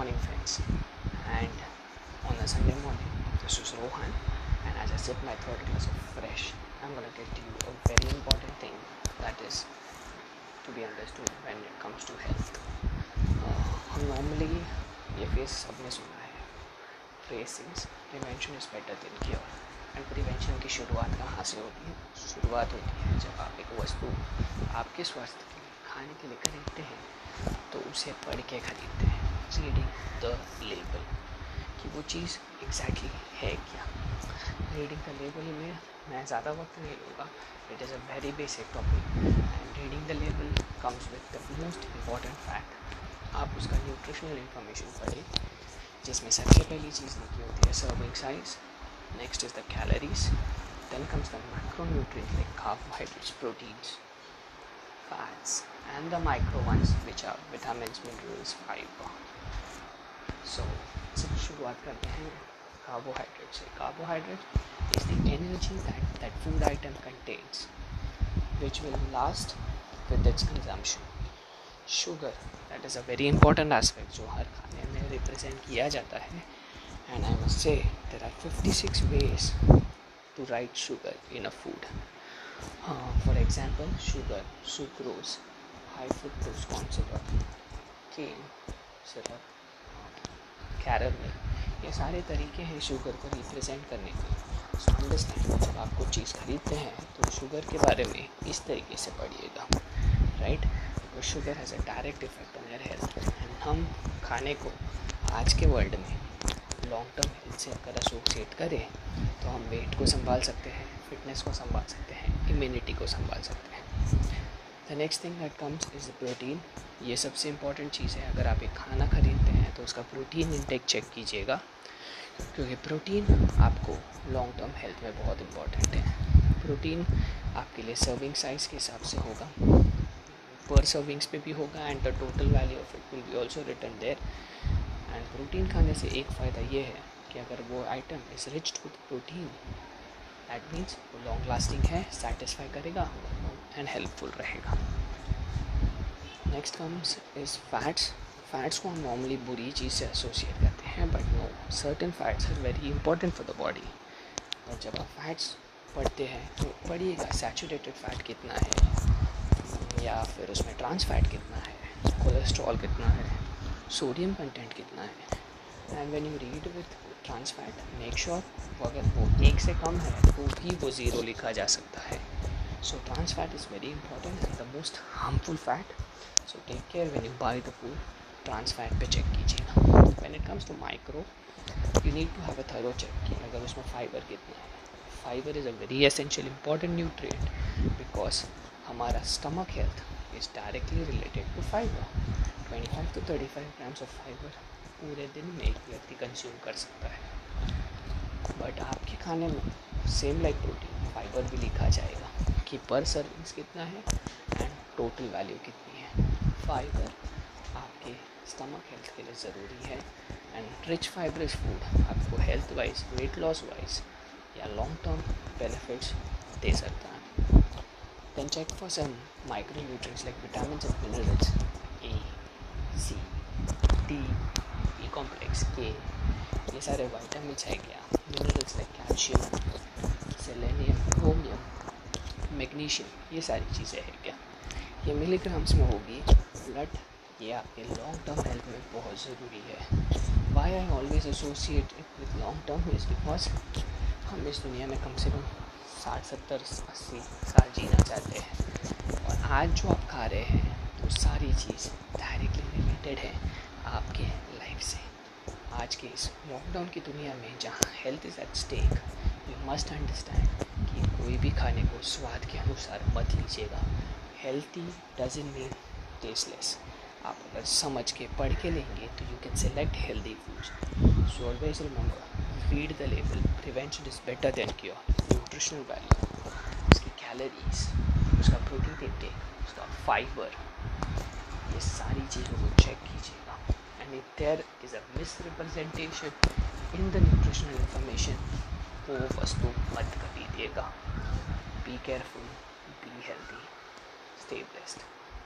morning, friends. And on a Sunday morning, this is Rohan, and as I sip my third glass of fresh, I'm gonna get to you a very important thing that is to be understood when it comes to health. Uh, normally ये face सबने सुना है फ्रेसिंग्स prevention is better than cure and prevention की शुरुआत कहाँ से होती है शुरुआत होती है जब आप एक वस्तु आपके स्वास्थ्य के लिए खाने के लिए खरीदते हैं तो उसे पढ़ के खरीदते हैं रीडिंग द लेबल कि वो चीज़ एग्जैक्टली है क्या? रीडिंग द लेबल में मैं ज़्यादा वक्त नहीं लूँगा। It is a very basic topic and reading the label comes with the most important fact आप उसका न्यूट्रिशनल इन्फॉर्मेशन पढ़ें जिसमें सबसे पहली चीज़ लिखी होती है serving size next is the calories then comes the macronutrients like carbohydrates, proteins, fats, and the micro ones which are vitamins, minerals, fiber. So, सब शुरुआत करते हैं। कार्बोहाइड्रेट से। Carbohydrate is the energy that that food item contains which will last with its consumption sugar that is a very important aspect जो हर खाने में represent किया जाता है। And I must say there are fifty six ways to write sugar in a for example sugar sucrose high fructose corn syrup cane syrup caramel ये सारे तरीके हैं शुगर को रिप्रेजेंट करने के सो अंडरस्टैंड जब आप कुछ चीज़ खरीदते हैं तो शुगर के बारे में इस तरीके से पढ़िएगा write sugar has a direct effect on your health and हम खाने को आज के वर्ल्ड में लॉन्ग टर्म हेल्थ से अगर एसोसिएट करें तो हम वेट को संभाल सकते हैं। फिटनेस को संभाल सकते हैं इम्यूनिटी को संभाल सकते हैं। The next thing that comes is the protein ये सबसे इंपॉर्टेंट चीज़ है। अगर आप एक खाना खरीदते हैं तो उसका प्रोटीन इंटेक चेक कीजिएगा, क्योंकि प्रोटीन आपको लॉन्ग टर्म हेल्थ में बहुत इंपॉर्टेंट है। प्रोटीन आपके लिए सर्विंग साइज़ के हिसाब से होगा। पर सर्विंग्स पे भी होगा and the total value of it will be also written there and protein खाने से एक फ़ायदा ये है कि अगर वो item is riched with protein that means वो लॉन्ग लास्टिंग है सेटिस्फाई करेगा एंड हेल्पफुल रहेगा। Next comes is fats fats को हम नॉर्मली बुरी चीज़ से एसोसिएट करते हैं but no certain fats are very important for the body और जब आप फैट्स पढ़ते हैं तो पढ़िएगा सैचुरेटेड फैट कितना है? या फिर उसमें ट्रांस फैट कितना है? कोलेस्ट्रॉल कितना है? सोडियम कंटेंट कितना है? And when you read with trans fat make sure अगर वो एक से कम है तो भी वो ज़ीरो लिखा जा सकता है। So trans fat is very important and the most harmful fat so take care when you buy the food trans fat पे चेक कीजिएगा when it comes to micro you need to have a thorough check कि अगर उसमें fibre कितना है। Fibre is a very essential important nutrient because हमारा stomach health is directly related to fibre 25 to 35 grams of fibre पूरे दिन में एक व्यक्ति कंज्यूम कर सकता है। बट आपके खाने में सेम लाइक प्रोटीन फाइबर भी लिखा जाएगा कि पर सर्विंग्स कितना है एंड टोटल वैल्यू कितनी है। फाइबर आपके स्टमक हेल्थ के लिए ज़रूरी है एंड रिच फाइबरस फ़ूड आपको health wise weight loss wise या लॉन्ग टर्म बेनिफिट्स दे सकता है। Then check for micro nutrients like vitamin and K ये सारे वाइटामिन है क्या minerals like calcium selenium chromium magnesium ये सारी चीज़ें हैं क्या ये मिलीग्राम्स में होगी ब्लड ये आपके लॉन्ग टर्म हेल्थ में बहुत ज़रूरी है. Why I always associate with long term is because हम इस दुनिया में कम से कम साठ, सत्तर, अस्सी साल जीना चाहते हैं. और आज जो आप खा रहे हैं, वो सारी चीज़ डायरेक्टली रिलेटेड है आपके लाइफ से. आज के इस लॉकडाउन की दुनिया में जहाँ health is at stake you must understand कि कोई भी खाने को स्वाद के अनुसार मत लीजिएगा। हेल्थी डजन मीन टेस्टलेस आप अगर समझ के पढ़ के लेंगे तो you can select healthy foods so always remember read the level prevention is better than cure nutritional value उसकी कैलोरीज उसका प्रोटीन इंटेक उसका फाइबर ये सारी चीज़ों को चेक कीजिएगा। and if there is a mis representation in the nutritional information वो वस्तु मत खरीदिएगा be careful be healthy stay blessed